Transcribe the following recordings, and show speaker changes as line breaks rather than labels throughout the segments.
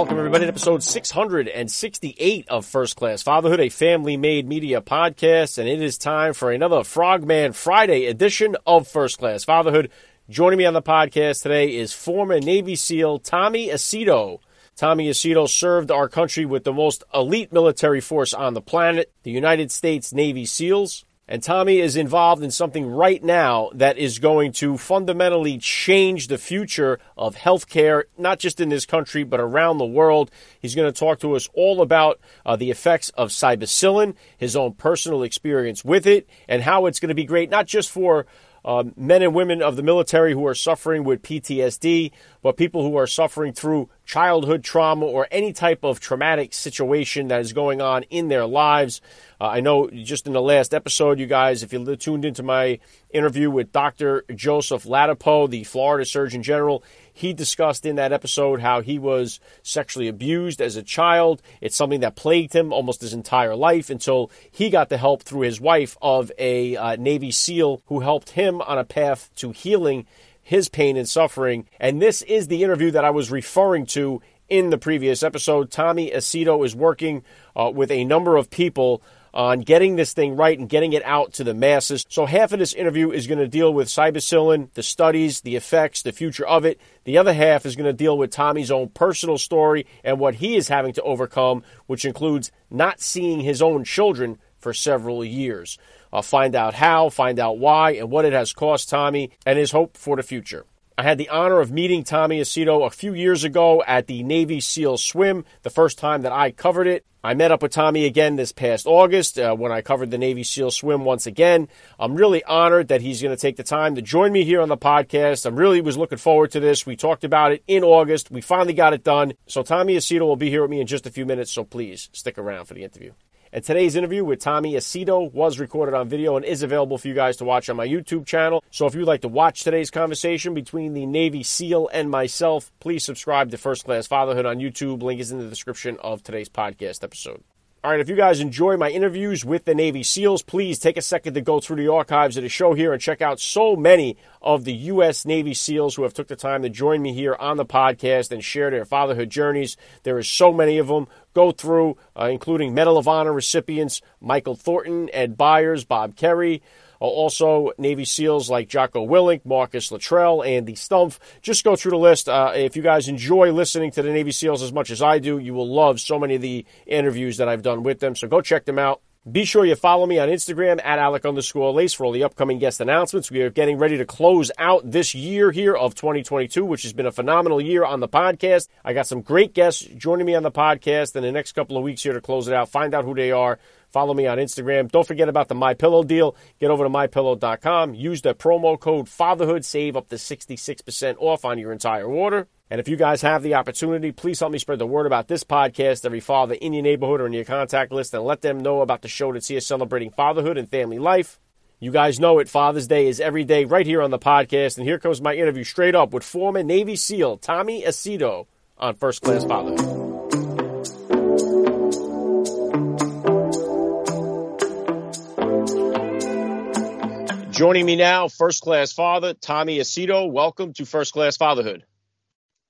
Welcome, everybody, to episode 668 of First Class Fatherhood, a family made media podcast. And it is time for another Frogman Friday edition of First Class Fatherhood. Joining me on the podcast today is former Navy SEAL Tommy Aceto. Tommy Aceto served our country with the most elite military force on the planet, the United States Navy SEALs. And Tommy is involved in something right now that is going to fundamentally change the future of healthcare, not just in this country, but around the world. He's going to talk to us all about uh, the effects of psilocybin, his own personal experience with it, and how it's going to be great, not just for um, men and women of the military who are suffering with PTSD, but people who are suffering through childhood trauma or any type of traumatic situation that is going on in their lives. Uh, I know just in the last episode, you guys, if you tuned into my interview with Dr. Joseph Ladapo, the Florida Surgeon General, he discussed in that episode how he was sexually abused as a child. It's something that plagued him almost his entire life until he got the help through his wife of a uh, Navy SEAL who helped him on a path to healing his pain and suffering. And this is the interview that I was referring to in the previous episode. Tommy Aceto is working uh, with a number of people on getting this thing right and getting it out to the masses. So half of this interview is going to deal with psilocybin, the studies, the effects, the future of it. The other half is going to deal with Tommy's own personal story and what he is having to overcome, which includes not seeing his own children for several years. I'll find out how, find out why, and what it has cost Tommy and his hope for the future. I had the honor of meeting Tommy Aceto a few years ago at the Navy SEAL Swim, the first time that I covered it. I met up with Tommy again this past August uh, when I covered the Navy SEAL swim once again. I'm really honored that he's going to take the time to join me here on the podcast. I'm really was looking forward to this. We talked about it in August. We finally got it done. So Tommy Aceto will be here with me in just a few minutes. So please stick around for the interview. And today's interview with Tommy Aceto was recorded on video and is available for you guys to watch on my YouTube channel. So if you'd like to watch today's conversation between the Navy SEAL and myself, please subscribe to First Class Fatherhood on YouTube. Link is in the description of today's podcast episode. All right, if you guys enjoy my interviews with the Navy SEALs, please take a second to go through the archives of the show here and check out so many of the U.S. Navy SEALs who have took the time to join me here on the podcast and share their fatherhood journeys. There is so many of them. Go through, uh, including Medal of Honor recipients Michael Thornton, Ed Byers, Bob Kerrey, uh, also, Navy SEALs like Jocko Willink, Marcus Luttrell, Andy Stumpf. Just go through the list. Uh, if you guys enjoy listening to the Navy SEALs as much as I do, you will love so many of the interviews that I've done with them. So go check them out. Be sure you follow me on Instagram at Alec underscore Lace for all the upcoming guest announcements. We are getting ready to close out this year here of 2022, which has been a phenomenal year on the podcast. I got some great guests joining me on the podcast in the next couple of weeks here to close it out. Find out who they are. Follow me on Instagram. Don't forget about the My Pillow deal. Get over to mypillow.com. Use the promo code fatherhood. Save up to 66% off on your entire order. And if you guys have the opportunity, please help me spread the word about this podcast, every father in your neighborhood or in your contact list, and let them know about the show that's here celebrating fatherhood and family life. You guys know it. Father's Day is every day right here on the podcast. And here comes my interview straight up with former Navy SEAL Tommy Aceto on First Class Fatherhood. Joining me now, first class father, Tommy Aceto. Welcome to First Class Fatherhood.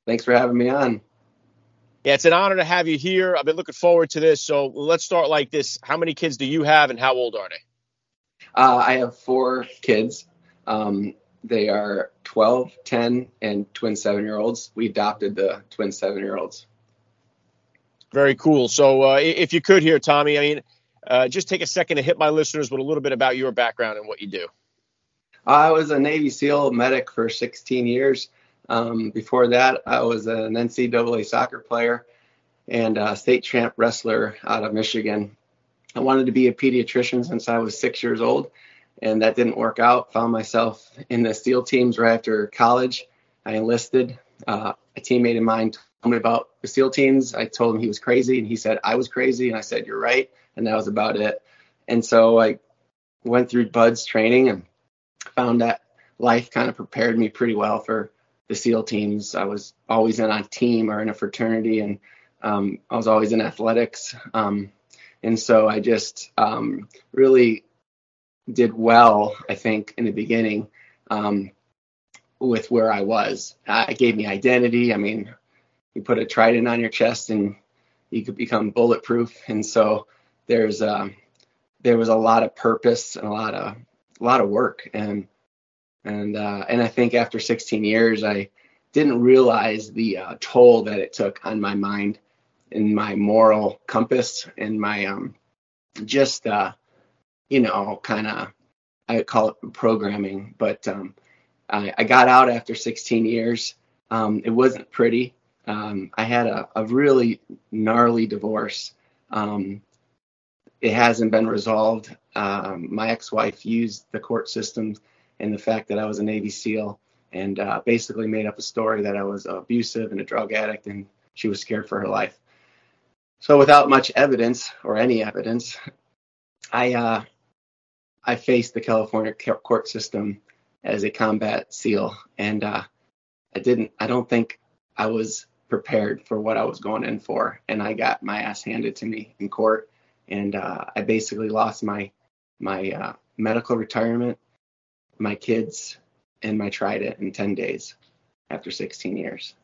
Thanks for having me on.
Yeah, it's an honor to have you here. I've been looking forward to this. So let's start like this. How many kids do you have and how old are they?
Uh, I have four kids. Um, they are 12, 10, and twin seven year olds. We adopted the twin seven year olds.
Very cool. So uh, if you could here, Tommy, I mean, uh, just take a second to hit my listeners with a little bit about your background and what you do.
I was a Navy SEAL medic for 16 years. Um, before that, I was an NCAA soccer player and a state champ wrestler out of Michigan. I wanted to be a pediatrician since I was six years old, and that didn't work out. Found myself in the SEAL teams right after college. I enlisted. Uh, a teammate of mine told me about the SEAL teams. I told him he was crazy, and he said I was crazy, and I said you're right, and that was about it. And so I went through BUD/S training and found that life kind of prepared me pretty well for the SEAL teams. I was always in a team or in a fraternity, and um, I was always in athletics. Um, and so I just um, really did well, I think, in the beginning um, with where I was. Uh, it gave me identity. I mean, you put a trident on your chest and you could become bulletproof. And so there's um, there was a lot of purpose and a lot of a lot of work and and uh, and I think after 16 years, I didn't realize the uh, toll that it took on my mind and my moral compass and my um, just uh, you know kind of I call it programming, but um, I, I, got out after 16 years. Um, it wasn't pretty. Um, I had a, a, really gnarly divorce. Um, it hasn't been resolved. Um, my ex-wife used the court system and the fact that I was a Navy SEAL and uh, basically made up a story that I was abusive and a drug addict and she was scared for her life. So without much evidence or any evidence, I uh, I faced the California court system as a combat SEAL, and uh, I didn't. I don't think I was prepared for what I was going in for, and I got my ass handed to me in court, and uh, I basically lost my my uh, medical retirement, my kids, and my trident in ten days after 16 years.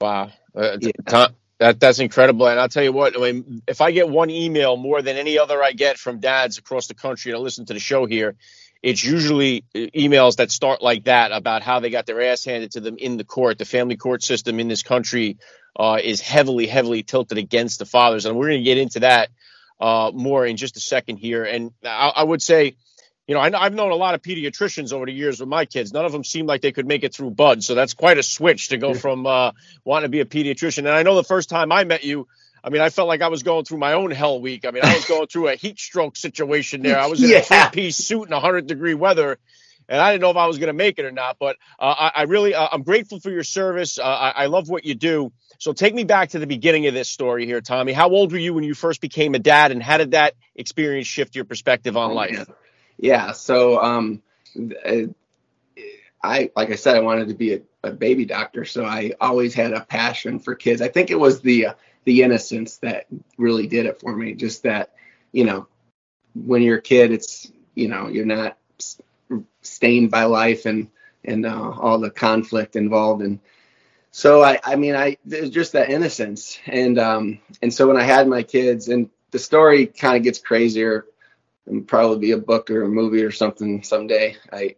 Wow, uh, yeah. That that's incredible, and I'll tell you what. I mean, if I get one email more than any other I get from dads across the country to listen to the show here, it's usually uh, emails that start like that about how they got their ass handed to them in the court. The family court system in this country uh, is heavily, heavily tilted against the fathers, and we're going to get into that uh, more in just a second here. And I, I would say you know, I, have known a lot of pediatricians over the years with my kids. None of them seemed like they could make it through BUD. So that's quite a switch to go from uh, wanting to be a pediatrician. And I know the first time I met you, I mean, I felt like I was going through my own hell week. I mean, I was going through a heat stroke situation there. I was in yeah. a three piece suit in 100 degree weather. And I didn't know if I was going to make it or not, but uh, I, I, really, uh, I'm grateful for your service. Uh, I, I love what you do. So take me back to the beginning of this story here, Tommy. How old were you when you first became a dad, and how did that experience shift your perspective on life?
yeah, so um, I like I said, I wanted to be a, a, baby doctor, so I always had a passion for kids. I think it was the uh, the innocence that really did it for me. Just that, you know, when you're a kid, it's you know you're not stained by life and and uh, all the conflict involved and so I, I mean I there's just that innocence and um and so when I had my kids and the story kind of gets crazier and probably be a book or a movie or something someday. I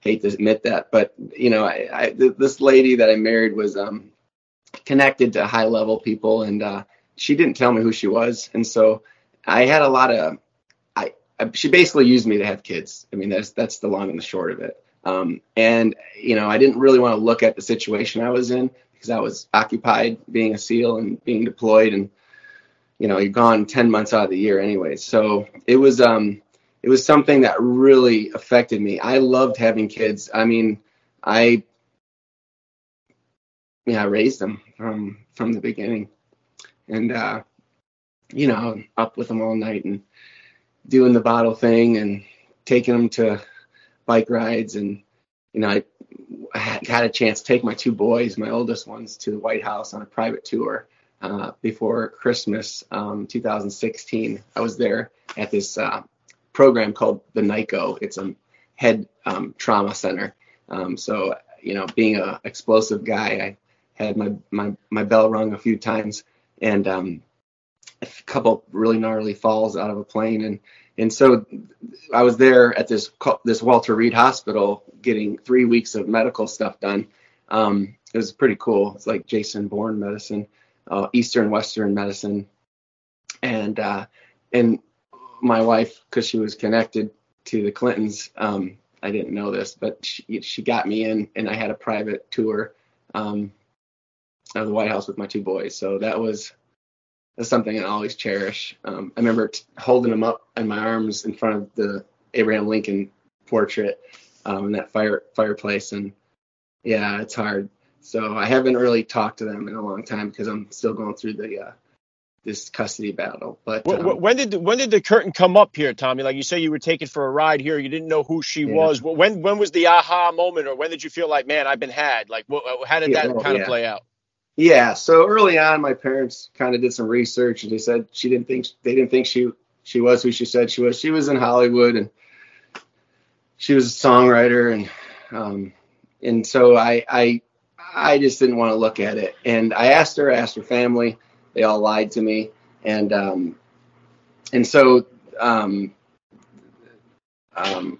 hate to admit that, but you know, I, I this lady that I married was um, connected to high level people, and uh, she didn't tell me who she was, and so I had a lot of. I, I she basically used me to have kids. I mean, that's that's the long and the short of it. Um, and you know, I didn't really want to look at the situation I was in because I was occupied being a SEAL and being deployed and you know, you're gone 10 months out of the year anyway. So it was, um, it was something that really affected me. I loved having kids. I mean, I, yeah, I raised them from, from the beginning and, uh, you know, up with them all night and doing the bottle thing and taking them to bike rides. And, you know, I, had a chance to take my two boys, my oldest ones, to the White House on a private tour uh, before Christmas um, 2016. I was there at this uh, program called the NICoE. It's a head um, trauma center. Um, so, you know, being an explosive guy, I had my, my, my bell rung a few times and um, a couple really gnarly falls out of a plane. And, and so I was there at this, this Walter Reed hospital getting three weeks of medical stuff done. Um, it was pretty cool. It's like Jason Bourne medicine uh, Eastern Western medicine, and uh, and my wife, because she was connected to the Clintons, um, I didn't know this, but she, she got me in, and I had a private tour um, of the White House with my two boys. So that was that's something I always cherish. Um, I remember t- holding them up in my arms in front of the Abraham Lincoln portrait um, in that fire fireplace, and yeah, it's hard. So I haven't really talked to them in a long time because I'm still going through the uh, this custody battle. But
um, when did the, when did the curtain come up here, Tommy? Like you say, you were taken for a ride here. You didn't know who she yeah. was. When when was the aha moment, or when did you feel like, man, I've been had? Like, how did yeah, that kind yeah. of play out?
Yeah. So early on, my parents kind of did some research, and they said she didn't think they didn't think she she was who she said she was. She was in Hollywood, and she was a songwriter, and um, and so I I I just didn't want to look at it. And I asked her, I asked her family they all lied to me, and um, and so um, um,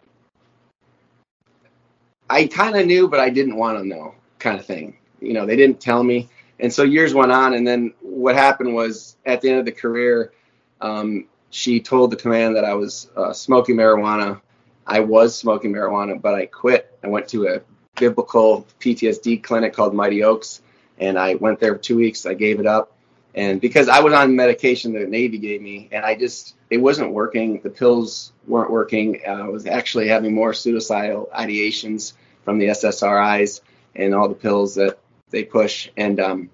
I kind of knew, but I didn't want to know, kind of thing. You know, they didn't tell me, and so years went on, and then what happened was at the end of the career, um, she told the command that I was uh, smoking marijuana. I was smoking marijuana, but I quit. I went to a biblical PTSD clinic called Mighty Oaks, and I went there for two weeks. I gave it up, and because I was on medication that Navy gave me, and I just it wasn't working. The pills weren't working. I was actually having more suicidal ideations from the SSRIs and all the pills that they push, and um,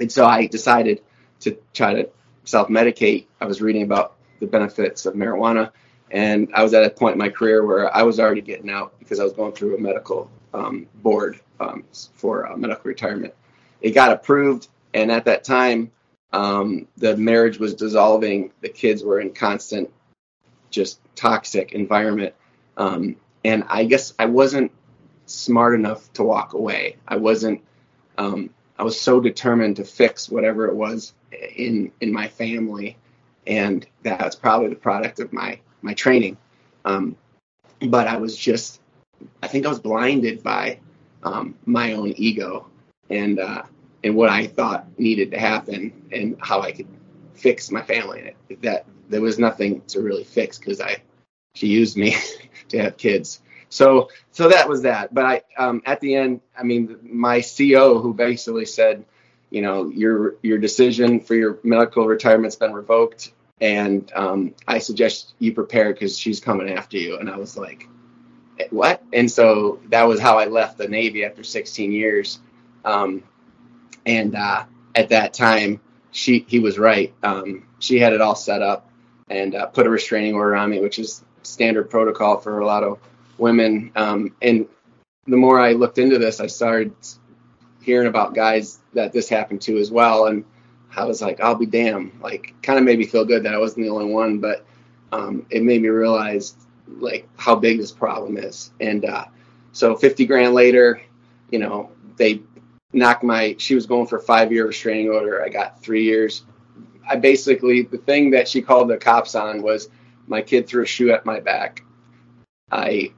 and so I decided to try to self-medicate. I was reading about the benefits of marijuana, and I was at a point in my career where I was already getting out because I was going through a medical um, board um, for uh, medical retirement. It got approved, and at that time, um, the marriage was dissolving. The kids were in constant, just toxic environment. Um, and I guess I wasn't smart enough to walk away. I wasn't. Um, I was so determined to fix whatever it was in in my family, and that's probably the product of my my training. Um, but I was just, I think I was blinded by um, my own ego, and uh, and what I thought needed to happen and how I could fix my family. That there was nothing to really fix because I she used me to have kids. So so that was that. But I um, at the end, I mean, my CO who basically said, you know, your your decision for your medical retirement's been revoked, and um, I suggest you prepare because she's coming after you. And I was like, what? And so that was how I left the Navy after 16 years. Um, and uh, at that time, she he was right. Um, she had it all set up and uh, put a restraining order on me, which is standard protocol for a lot of women. Um, and the more I looked into this, I started hearing about guys that this happened to as well, and I was like, I'll be damned. Like, kind of made me feel good that I wasn't the only one, but um, it made me realize like how big this problem is. And uh, so, 50 grand later, you know, they knocked my she was going for five year restraining order i got three years i basically the thing that she called the cops on was my kid threw a shoe at my back i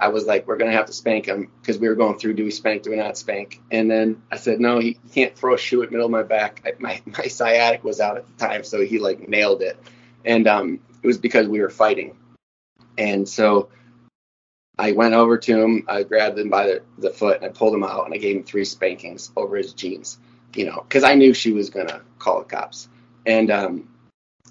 i was like we're going to have to spank him because we were going through do we spank do we not spank? And then i said no he can't throw a shoe at middle of my back. I, my, my sciatic was out at the time so he like nailed it. And um, it was because we were fighting. And so I went over to him, I grabbed him by the, the foot, and I pulled him out, and I gave him three spankings over his jeans, you know, because I knew she was gonna call the cops, and um,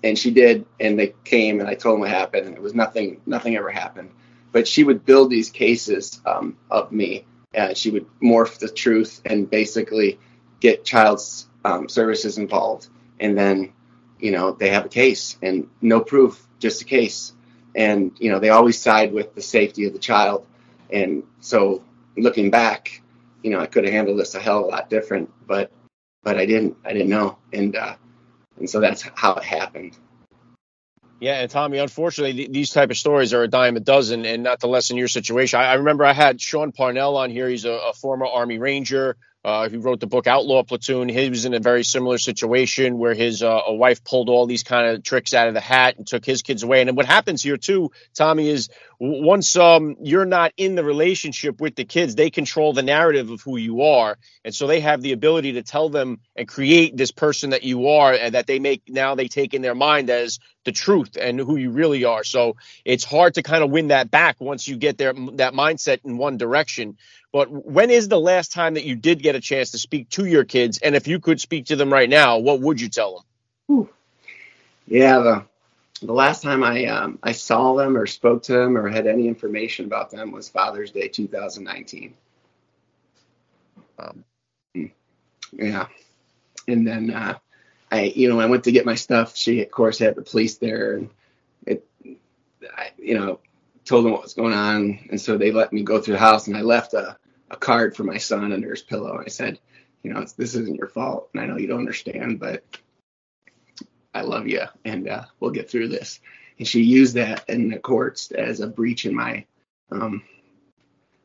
and she did, and they came, and I told them what happened, and it was nothing, nothing ever happened, but she would build these cases um, of me, and she would morph the truth and basically get child's um, services involved, and then, you know, they have a case and no proof, just a case. And you know they always side with the safety of the child. And so looking back you know i could have handled this a hell of a lot different but but i didn't i didn't know. And uh and so that's how it happened
yeah, and Tommy, unfortunately, these type of stories are a dime a dozen, and not to lessen your situation. I, I remember I had Sean Parnell on here. He's a, a former Army Ranger uh, who wrote the book Outlaw Platoon. He was in a very similar situation where his uh, a wife pulled all these kind of tricks out of the hat and took his kids away. And what happens here too, Tommy, is once um, you're not in the relationship with the kids, they control the narrative of who you are, and so they have the ability to tell them and create this person that you are, and that they make now they take in their mind as the truth and who you really are. So it's hard to kind of win that back once you get there that mindset in one direction. But when is the last time that you did get a chance to speak to your kids? And if you could speak to them right now, what would you tell them?
Yeah, the the last time I um, I saw them or spoke to them or had any information about them was Father's Day 2019. Um, yeah, and then uh, I, you know, I went to get my stuff. She, of course, had the police there, and it, I, you know, told them what was going on, and so they let me go through the house, and I left a, a card for my son under his pillow. I said, you know, this isn't your fault, and I know you don't understand, but I love you, and uh, we'll get through this. And she used that in the courts as a breach in my um,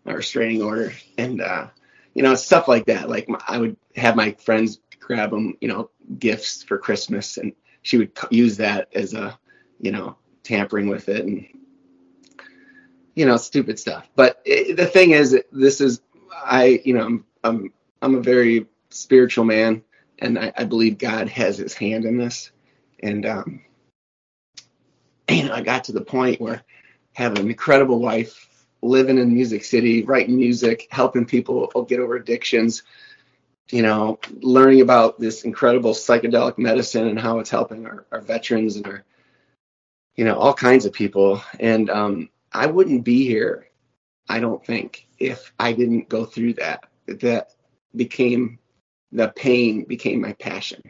my restraining order, and uh, you know, stuff like that. Like I would have my friends grab them, you know, gifts for Christmas, and she would use that as a, you know, tampering with it, and you know, stupid stuff. But it, the thing is, this is I, you know, I'm I'm I'm a very spiritual man, and I, I believe God has His hand in this and um, you know, I got to the point where having an incredible life, living in Music City, writing music, helping people get over addictions, you know, learning about this incredible psychedelic medicine and how it's helping our, our veterans and our, you know, all kinds of people. And um, I wouldn't be here, I don't think, if I didn't go through that. That became the pain became my passion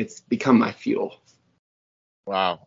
it's become my fuel.
Wow.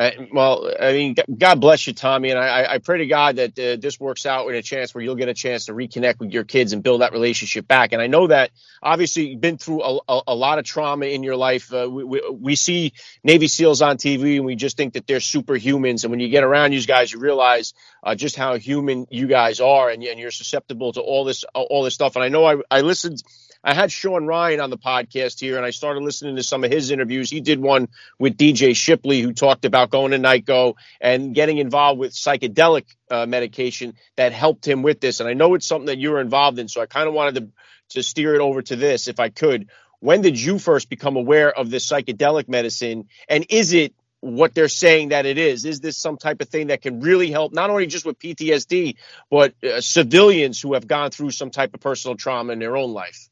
Uh, well, I mean, God bless you, Tommy, and I, I pray to God that uh, this works out in a chance where you'll get a chance to reconnect with your kids and build that relationship back. And I know that obviously you've been through a, a, a lot of trauma in your life. Uh, we, we, we, see Navy SEALs on TV, and we just think that they're superhumans. And when you get around these guys, you realize uh, just how human you guys are, and, and you're susceptible to all this all this stuff. And I know I, I listened I had Sean Ryan on the podcast here, and I started listening to some of his interviews. He did one with DJ Shipley, who talked about going to NICoE and getting involved with psychedelic uh, medication that helped him with this. And I know it's something that you were involved in, so I kind of wanted to to steer it over to this, if I could. When did you first become aware of this psychedelic medicine, and is it what they're saying that it is. Is this some type of thing that can really help not only just with PTSD, but uh, civilians who have gone through some type of personal trauma in their own life?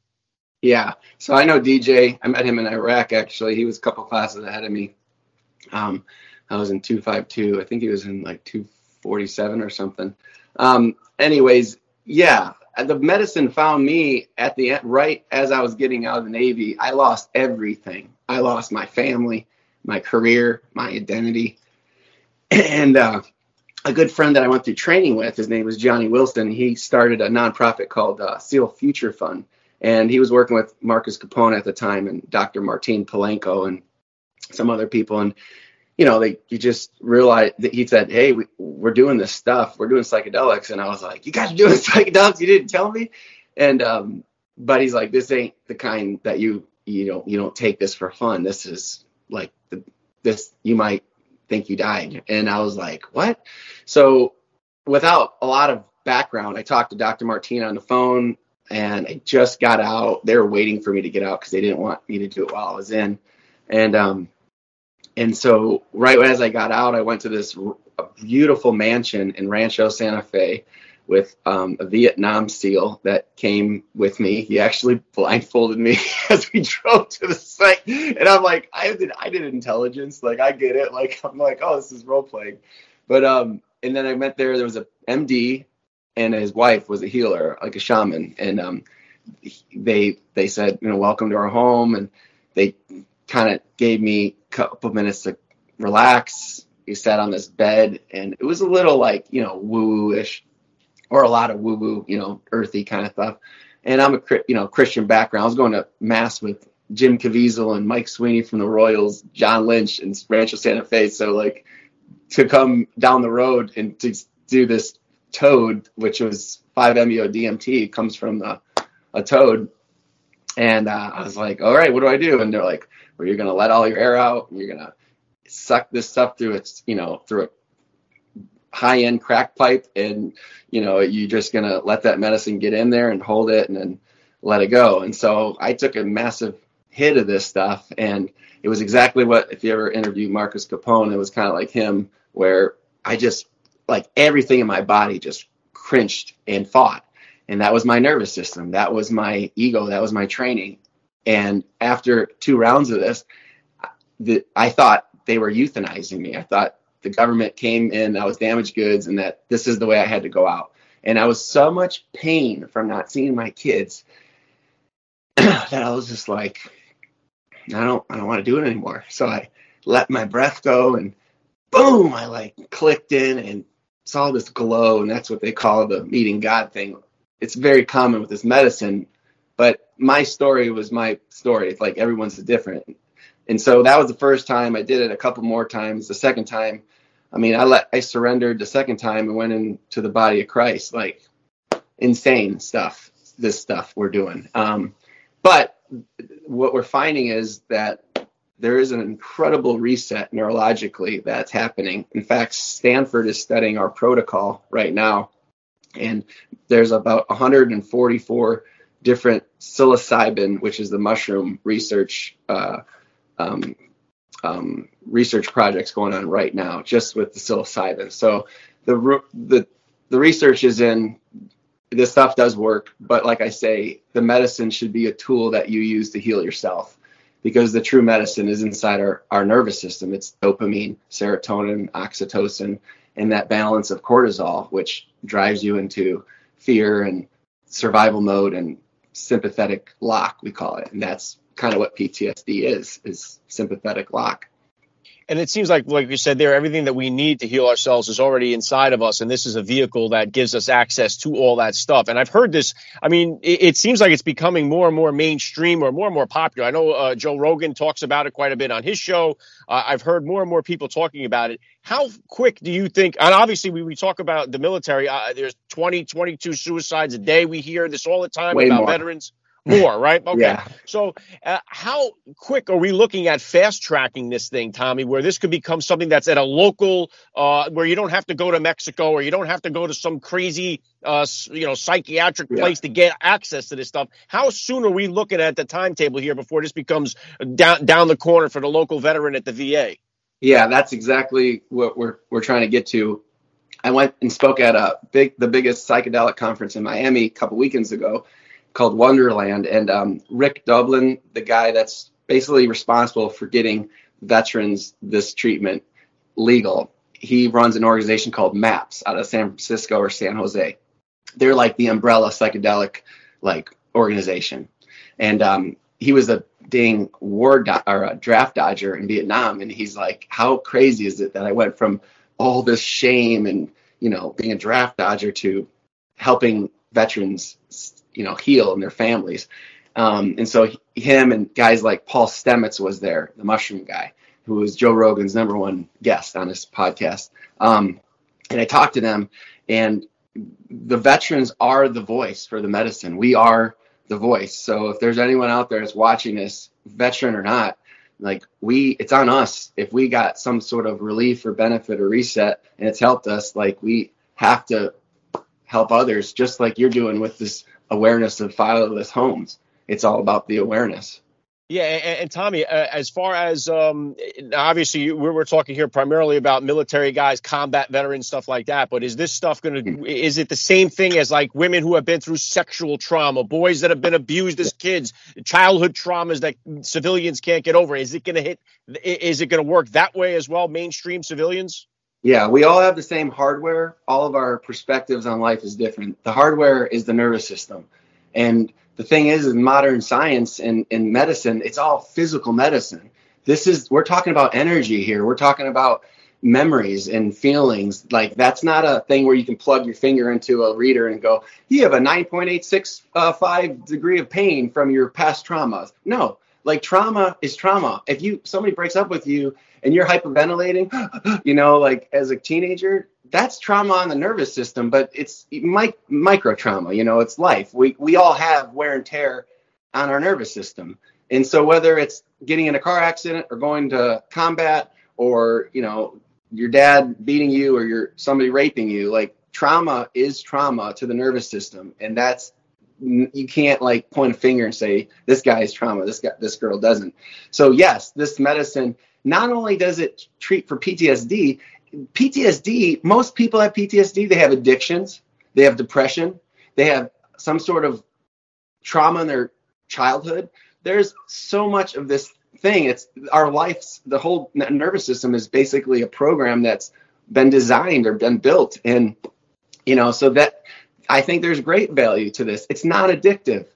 Yeah. So I know DJ. I met him in Iraq actually. He was a couple classes ahead of me. Um, I was in 252. I think he was in like 247 or something. Um, anyways, yeah, the medicine found me at the end, right as I was getting out of the Navy. I lost everything. I lost my family, my career, my identity. And uh, a good friend that I went through training with, his name was Johnny Wilson. He started a nonprofit called uh, SEAL Future Fund and he was working with Marcus Capone at the time and Dr. Martin Polanco and some other people. And, you know, they, you just realized that he said, Hey, we, we're doing this stuff. We're doing psychedelics. And I was like, you guys are doing psychedelics. You didn't tell me. And, um, but he's like, this ain't the kind that you, you know, you don't take this for fun. This is like the, this, you might think you died. And I was like, what? So without a lot of background, I talked to Dr. Martin on the phone and I just got out. They were waiting for me to get out because they didn't want me to do it while I was in. And um, and so right as I got out, I went to this r- beautiful mansion in Rancho Santa Fe with um, a Vietnam SEAL that came with me. He actually blindfolded me as we drove to the site, and I'm like, I did I did intelligence, like I get it, like I'm like, oh, this is role playing, but um, and then I met there. There was a MD and his wife was a healer, like a shaman, and um, they they said, you know, welcome to our home, and they kind of gave me a couple minutes to relax. We sat on this bed, and it was a little like you know woo woo ish, or a lot of woo woo, you know, earthy kind of stuff. And I'm a you know Christian background. I was going to mass with Jim Caviezel and Mike Sweeney from the Royals, John Lynch and Rancho Santa Fe. So like to come down the road and to do this toad, which was 5-MeO DMT, comes from a, a toad. And uh, I was like, all right, what do I do? And they're like, well, you're to let all your air out. And you're to suck this stuff through its, you know, through a high end crack pipe. And, you know, you're just to let that medicine get in there and hold it and then let it go. And so I took a massive hit of this stuff. And it was exactly what, if you ever interviewed Marcus Capone, it was kind of like him, where I just like everything in my body just cringed and fought. And that was my nervous system. That was my ego. That was my training. And after two rounds of this, the, I thought they were euthanizing me. I thought the government came in, I was damaged goods, and that this is the way I had to go out. And I was so much pain from not seeing my kids that I was just like, I don't, I don't want to do it anymore. So I let my breath go and boom, I like clicked in and saw this glow. And that's what they call the meeting God thing. It's very common with this medicine, but my story was my story. It's like everyone's different. And so that was the first time I did it a couple more times. The second time, I mean, I let, I surrendered the second time and went into the body of Christ, like insane stuff, this stuff we're doing. Um, but what we're finding is that there is an incredible reset neurologically that's happening. In fact, Stanford is studying our protocol right now, and there's about 144 different psilocybin, which is the mushroom research uh, um, um, research projects going on right now, just with the psilocybin. So the the the research is in this stuff does work, but like I say, the medicine should be a tool that you use to heal yourself because the true medicine is inside our, our nervous system. It's dopamine, serotonin, oxytocin, and that balance of cortisol, which drives you into fear and survival mode and sympathetic lock, we call it. And that's kind of what PTSD is, is sympathetic lock
and it seems like like you said there everything that we need to heal ourselves is already inside of us and this is a vehicle that gives us access to all that stuff. And i've heard this i mean it, it seems like it's becoming more and more mainstream or more and more popular. I know uh, joe rogan talks about it quite a bit on his show. Uh, i've heard more and more people talking about it. How quick do you think and obviously we, we talk about the military uh, there's 20 22 suicides a day we hear this all the time Way about more. veterans more, right? Okay. Yeah. So, uh, how quick are we looking at fast tracking this thing, Tommy, where this could become something that's at a local, uh, where you don't have to go to Mexico or you don't have to go to some crazy, uh, you know, psychiatric yeah. place to get access to this stuff? How soon are we looking at the timetable here before this becomes down down the corner for the local veteran at the VA?
Yeah, that's exactly what we're we're trying to get to. I went and spoke at a big, the biggest psychedelic conference in Miami a couple weekends ago called Wonderland. And um, Rick Doblin, the guy that's basically responsible for getting veterans this treatment legal, he runs an organization called MAPS out of San Francisco or San Jose. They're like the umbrella psychedelic like organization. And um, he was a dang war do- or a draft dodger in Vietnam, and he's like, "How crazy is it that I went from all this shame and you know being a draft dodger to helping veterans you know heal and their families. Um, and so he, him and guys like Paul Stamets was there, the mushroom guy, who was Joe Rogan's number one guest on his podcast. Um, and I talked to them, and the veterans are the voice for the medicine. We are the voice. So if there's anyone out there that's watching this, veteran or not, like we, it's on us. If we got some sort of relief or benefit or reset, and it's helped us, like we have to help others, just like you're doing with this awareness of fatherless homes. It's all about the awareness.
Yeah, and, and Tommy, uh, as far as um, obviously we're, we're, talking here primarily about military guys, combat veterans, stuff like that. But is this stuff going to? Mm-hmm. Is it the same thing as like women who have been through sexual trauma, boys that have been abused as kids, childhood traumas that civilians can't get over? Is it going to hit? Is it going to work that way as well? Mainstream civilians?
Yeah, we all have the same hardware. All of our perspectives on life is different. The hardware is the nervous system. And the thing is, in modern science and in medicine, it's all physical medicine. This is, we're talking about energy here. We're talking about memories and feelings. Like, that's not a thing where you can plug your finger into a reader and go, you have a 9.865 uh, degree of pain from your past traumas. No, like trauma is trauma. If you somebody breaks up with you and you're hyperventilating, you know, like as a teenager, that's trauma on the nervous system, but it's mic- micro trauma, you know, it's life. We we all have wear and tear on our nervous system. And so whether it's getting in a car accident or going to combat or, you know, your dad beating you or your somebody raping you, like trauma is trauma to the nervous system and that's you can't like point a finger and say this guy is trauma this guy this girl doesn't. So yes this medicine not only does it treat for ptsd ptsd most people have ptsd they have addictions. They have depression. They have some sort of trauma in their childhood. There's so much of this thing. It's our life's the whole nervous system is basically a program that's been designed or been built and you know so that I think there's great value to this. It's not addictive.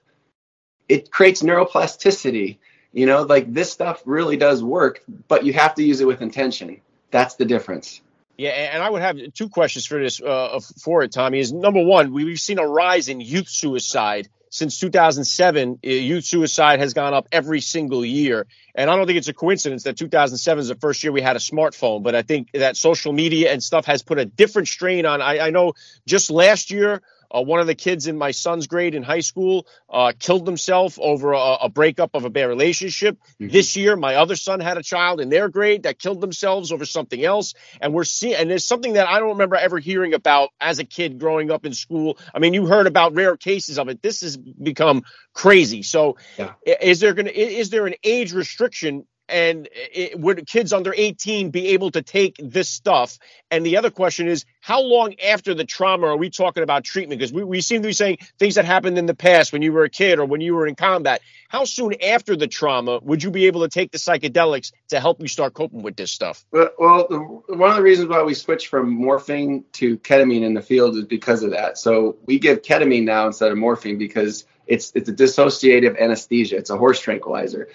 It creates neuroplasticity. You know, like this stuff really does work, but you have to use it with intention. That's the difference.
Yeah, and I would have two questions for this uh, for it, Tommy. Is number one, we've seen a rise in youth suicide since 2007. Uh, youth suicide has gone up every single year, and I don't think it's a coincidence that 2007 is the first year we had a smartphone. But I think that social media and stuff has put a different strain on. I, I know just last year uh, one of the kids in my son's grade in high school uh, killed himself over a, a, breakup of a bad relationship. Mm-hmm. This year, my other son had a child in their grade that killed themselves over something else. And we're seeing, and there's something that I don't remember ever hearing about as a kid growing up in school. I mean, you heard about rare cases of it. This has become crazy. So, yeah. is there going to is there an age restriction and it, would kids under 18 be able to take this stuff? And the other question is, how long after the trauma are we talking about treatment? Because we, we seem to be saying things that happened in the past when you were a kid or when you were in combat. How soon after the trauma would you be able to take the psychedelics to help you start coping with this stuff?
Well, well one of the reasons why we switched from morphine to ketamine in the field is because of that. So we give ketamine now instead of morphine because it's it's a dissociative anesthesia. It's a horse tranquilizer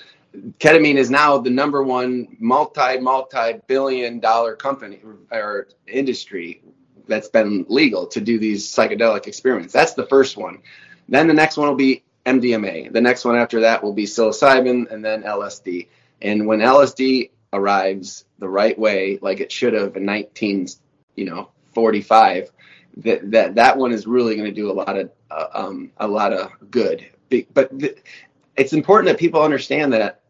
ketamine is now the number one multi multi billion dollar company or industry that's been legal to do these psychedelic experiments. That's the first one. Then the next one will be MDMA. The next one after that will be psilocybin and then LSD. And when LSD arrives the right way, like it should have in 19, you know, 45, that that that one is really going to do a lot of uh, um, a lot of good. But it's important that people understand that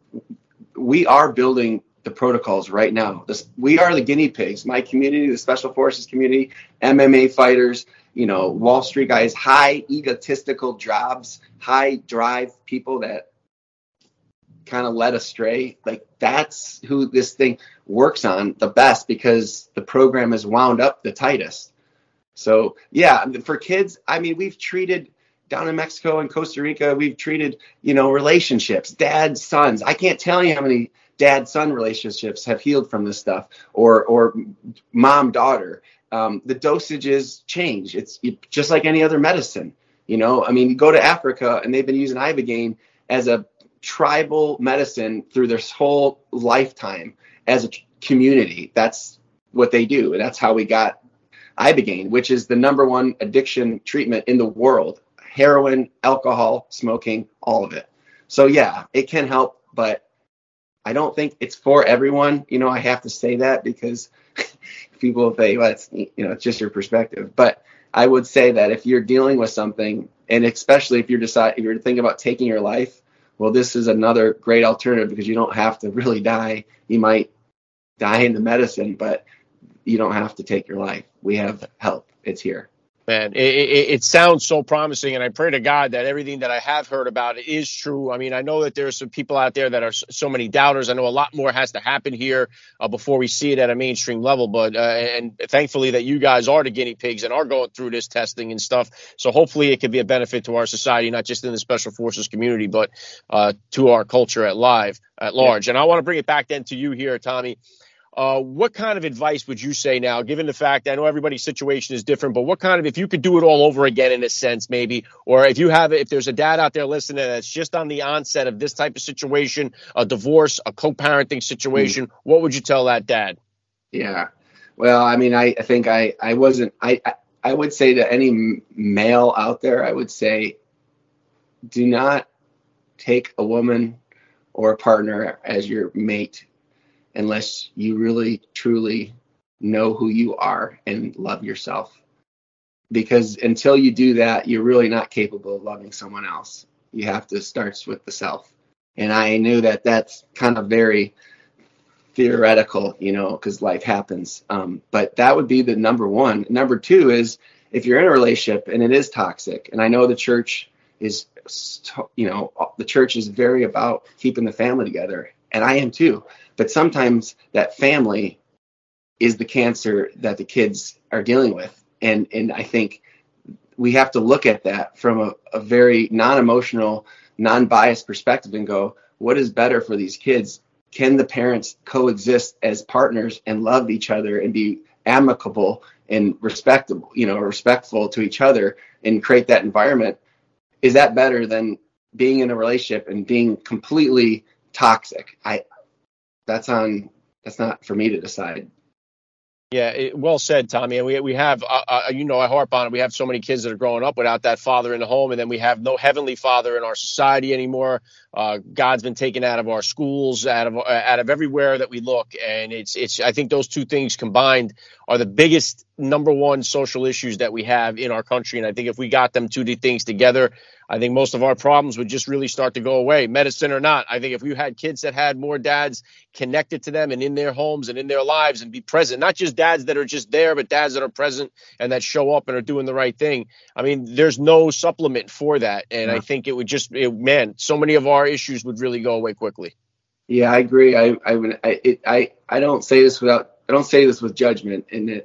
we are building the protocols right now. This, we are the guinea pigs. My community, the special forces community, MMA fighters, you know, Wall Street guys, high egotistical jobs, high drive people that kind of led astray. Like that's who this thing works on the best because the program is wound up the tightest. So yeah, for kids, I mean, we've treated down in Mexico and Costa Rica, we've treated, you know, relationships, dad, sons. I can't tell you how many dad son relationships have healed from this stuff or, or mom daughter. Um, the dosages change. It's just like any other medicine. You know, I mean, go to Africa and they've been using ibogaine as a tribal medicine through their whole lifetime as a community. That's what they do. And that's how we got ibogaine, which is the number one addiction treatment in the world heroin, alcohol, smoking, all of it. So yeah, it can help, but I don't think it's for everyone. You know, I have to say that because people say, well, it's, you know, it's just your perspective. But I would say that if you're dealing with something, and especially if you're decide if you're thinking about taking your life, well, this is another great alternative because you don't have to really die. You might die in the medicine, but you don't have to take your life. We have help. It's here
man. It, it, it, sounds so promising and i pray to god that everything that i have heard about it is true. I mean i know that there are some people out there that are so many doubters. I know a lot more has to happen here uh, before we see it at a mainstream level but uh, and thankfully that you guys are the guinea pigs and are going through this testing and stuff. So hopefully it can be a benefit to our society not just in the special forces community but uh, to our culture at live at large. Yeah. and i want to bring it back then to you here tommy uh, what kind of advice would you say now, given the fact that I know everybody's situation is different, but what kind of, if you could do it all over again in a sense, maybe, or if you have, if there's a dad out there listening that's just on the onset of this type of situation, a divorce, a co-parenting situation, mm. what would you tell that dad?
Yeah. Well, I mean, I, I think I, I wasn't, I, I, I would say to any male out there, I would say, do not take a woman or a partner as your mate unless you really truly know who you are and love yourself. Because until you do that, you're really not capable of loving someone else. You have to start with the self. And I knew that that's kind of very theoretical, you know, because life happens. Um, but that would be the number one. Number two is if you're in a relationship and it is toxic, and I know the church is, you know, the church is very about keeping the family together, and I am too. But sometimes that family is the cancer that the kids are dealing with. And, and I think we have to look at that from a, a very non emotional, non biased perspective and go, what is better for these kids? Can the parents coexist as partners and love each other and be amicable and respectable, you know, respectful to each other and create that environment? Is that better than being in a relationship and being completely toxic. I that's on that's not for me to decide.
Yeah, it, well said, Tommy. And we we have, uh, uh, you know, I harp on it. We have so many kids that are growing up without that father in the home, and then we have no heavenly father in our society anymore. Uh, God's been taken out of our schools, out of uh, out of everywhere that we look, and it's it's. I think those two things combined are the biggest number one social issues that we have in our country. And I think if we got them two things together, I think most of our problems would just really start to go away, medicine or not. I think if you had kids that had more dads connected to them and in their homes and in their lives and be present, not just dads that are just there, but dads that are present and that show up and are doing the right thing. I mean, there's no supplement for that. And yeah. I think it would just, it, man, so many of our issues would really go away quickly.
Yeah, I agree. I, I, I, it, I, I don't say this without, I don't say this with judgment And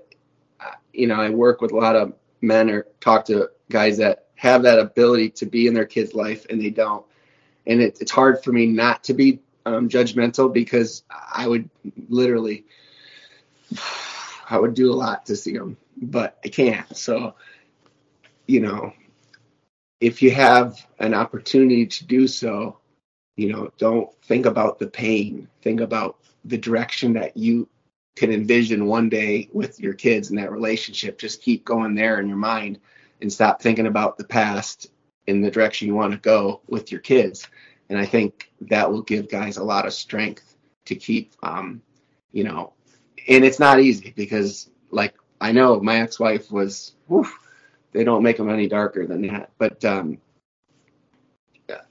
uh, you know, I work with a lot of men or talk to guys that have that ability to be in their kid's life and they don't. And it, it's hard for me not to be um, judgmental because I would literally, I would do a lot to see them, but I can't. So, you know, if you have an opportunity to do so, you know, don't think about the pain. Think about the direction that you can envision one day with your kids in that relationship. Just keep going there in your mind and stop thinking about the past in the direction you want to go with your kids. And I think that will give guys a lot of strength to keep, um, you know, and it's not easy because, like, I know my ex-wife was, whew, they don't make them any darker than that. But, um,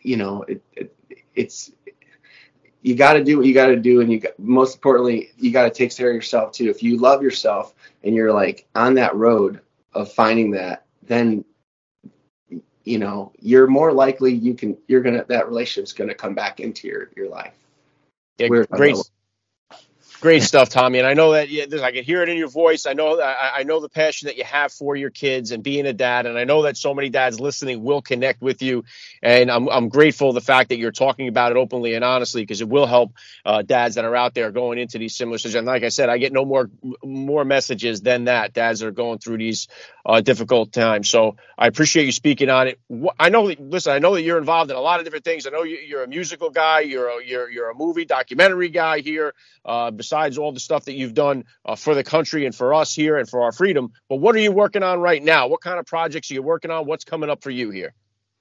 you know, it, it it's you got to do what you got to do, and you got, most importantly, you got to take care of yourself too. If you love yourself and you're like on that road of finding that, then you know you're more likely you can you're gonna that relationship's gonna come back into your your life.
Yeah, great Great stuff, Tommy. And I know that yeah, I can hear it in your voice. I know I, I know the passion that you have for your kids and being a dad. And I know that so many dads listening will connect with you. And I'm I'm grateful the fact that you're talking about it openly and honestly because it will help uh, dads that are out there going into these similar situations. And like I said, I get no more more messages than that. Dads that are going through these uh, difficult times. So I appreciate you speaking on it. I know. Listen, I know that you're involved in a lot of different things. I know you're a musical guy. You're a, you're you're a movie documentary guy here. Uh, besides all the stuff that you've done uh, for the country and for us here and for our freedom. But what are you working on right now? What kind of projects are you working on? What's coming up for you here?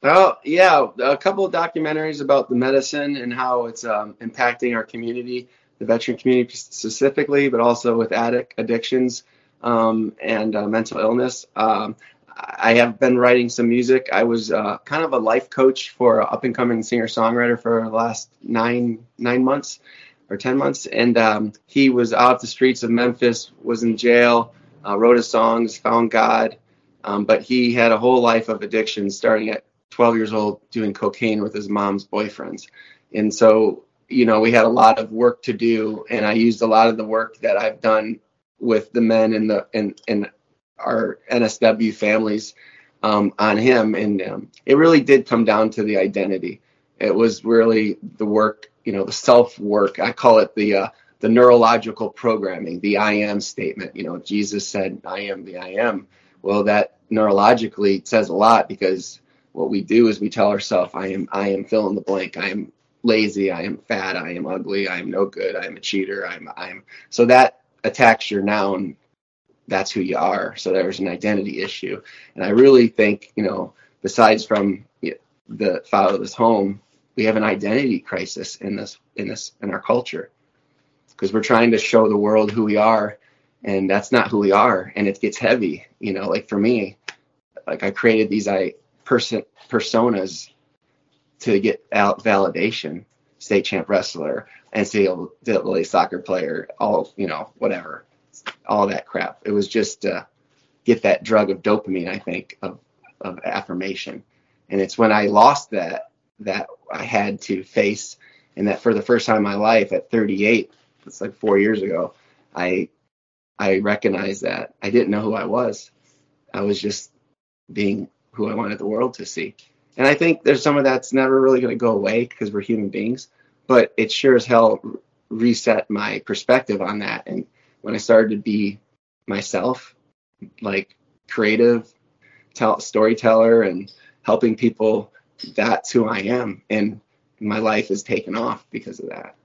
Well, yeah, a couple of documentaries about the medicine and how it's um, impacting our community, the veteran community specifically, but also with addict addictions um, and uh, mental illness. Um, I have been writing some music. I was uh, kind of a life coach for an up and coming singer songwriter for the last nine nine months or 10 months. And um, he was out the streets of Memphis, was in jail, uh, wrote his songs, found God. Um, but he had a whole life of addiction starting at 12 years old doing cocaine with his mom's boyfriends. And so, you know, we had a lot of work to do. And I used a lot of the work that I've done with the men in the in, in our NSW families um, on him. And um, it really did come down to the identity. It was really the work you know the self work i call it the uh, the neurological programming the i am statement. You know jesus said i am the i am well that neurologically says a lot because what we do is we tell ourselves i am i am fill in the blank. I am lazy. I am fat. I am ugly. I am no good. I am a cheater. I'm i'm so that attacks your noun. That's who you are. So there's an identity issue. And i really think you know besides from the fatherless home we have an identity crisis in this in this in our culture. Because we're trying to show the world who we are and that's not who we are and it gets heavy you know like for me like i created these i person personas to get out validation state champ wrestler ncaa soccer player all you know whatever all that crap. It was just to get that drug of dopamine i think of of affirmation. And it's when i lost that that I had to face, and that for the first time in my life at 38, it's like four years ago, I I recognized that I didn't know who I was. I was just being who I wanted the world to see. And I think there's some of that's never really going to go away because we're human beings, but it sure as hell reset my perspective on that. And when I started to be myself, like creative, tell, storyteller, and helping people that's who I am. And my life has taken off because of that.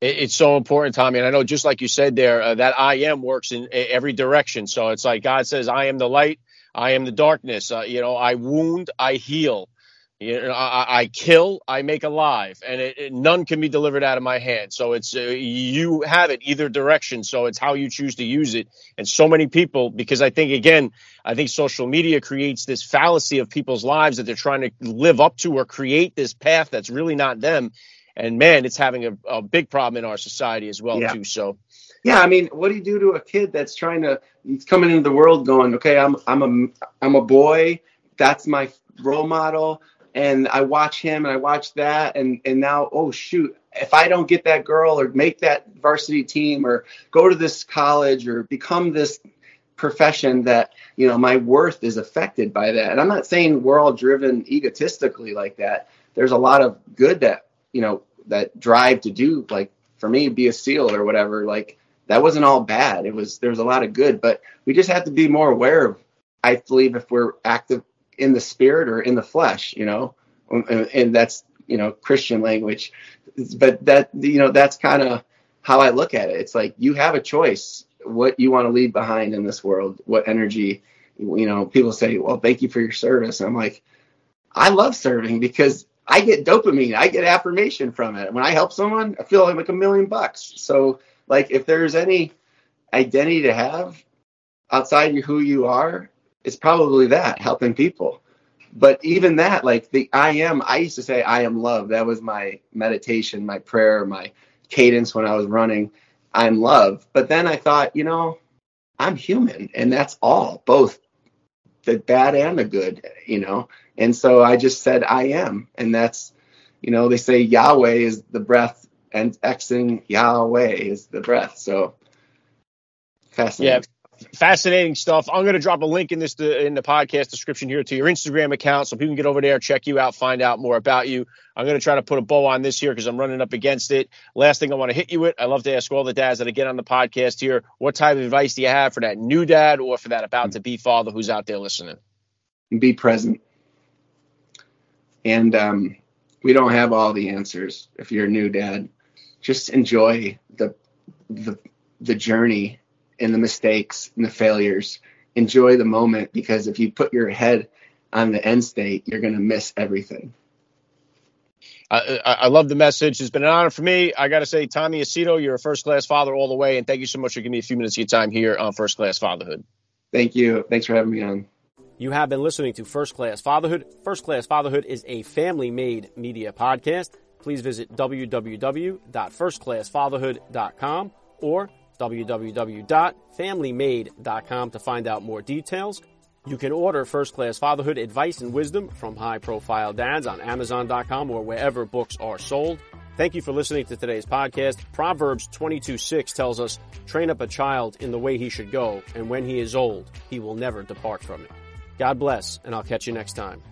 It's so important, Tommy. And I know, just like you said there, uh, that I am works in every direction. So it's like God says, I am the light, I am the darkness. Uh, you know, I wound, I heal. You know, I, I kill, I make alive, and it, it, none can be delivered out of my hand. So it's uh, you have it either direction. So it's how you choose to use it. And so many people, because I think again, I think social media creates this fallacy of people's lives that they're trying to live up to or create this path that's really not them. And man, it's having a, a big problem in our society as well
Yeah.
too. So
Yeah, I mean, what do you do to a kid that's trying to? He's coming into the world going, okay, I'm I'm a I'm a boy. That's my role model, and I watch him and I watch that, and and now, oh shoot, if I don't get that girl or make that varsity team or go to this college or become this profession that you know my worth is affected by that. And i'm not saying we're all driven egotistically like that. There's a lot of good that you know that drive to do like for me be a seal or whatever. Like that wasn't all bad. It was there was a lot of good but we just have to be more aware of i believe if we're active in the spirit or in the flesh you know and, and that's you know christian language. But that you know that's kind of how i look at it. It's like you have a choice what you want to leave behind in this world what energy you know people say well thank you for your service. And i'm like i love serving because i get dopamine i get affirmation from it. When i help someone i feel like a million bucks. So like if there's any identity to have outside of who you are it's probably that helping people. But even that like the i am i used to say i am love. That was my meditation my prayer my cadence when i was running. I'm love. But then i thought you know i'm human and that's all both the bad and the good you know? And so i just said i am and that's you know they say yahweh is the breath and xing yahweh is the breath. So fascinating
fascinating stuff. I'm going to drop a link in this in the podcast description here to your Instagram account so people can get over there, check you out, find out more about you. I'm going to try to put a bow on this here because I'm running up against it. Last thing I want to hit you with, I love to ask all the dads that I get on the podcast here, what type of advice do you have for that new dad or for that about to be father who's out there listening?
be present and um, we don't have all the answers if you're a new dad just enjoy the the, the journey and the mistakes and the failures enjoy the moment because if you put your head on the end state you're going to miss everything
I, I, I love the message. It's been an honor for me. I got to say, Tommy Aceto, you're a first class father all the way, and thank you so much for giving me a few minutes of your time here on First Class Fatherhood.
thank you thanks for having me on
You have been listening to First Class Fatherhood. First Class Fatherhood is a family made media podcast. Please visit www.firstclassfatherhood.com or www.familymade.com to find out more details. You can order First Class Fatherhood advice and wisdom from high profile dads on Amazon.com or wherever books are sold. Thank you for listening to today's podcast. Proverbs 22 6 tells us, Train up a child in the way he should go, and when he is old, he will never depart from it. God bless, and I'll catch you next time.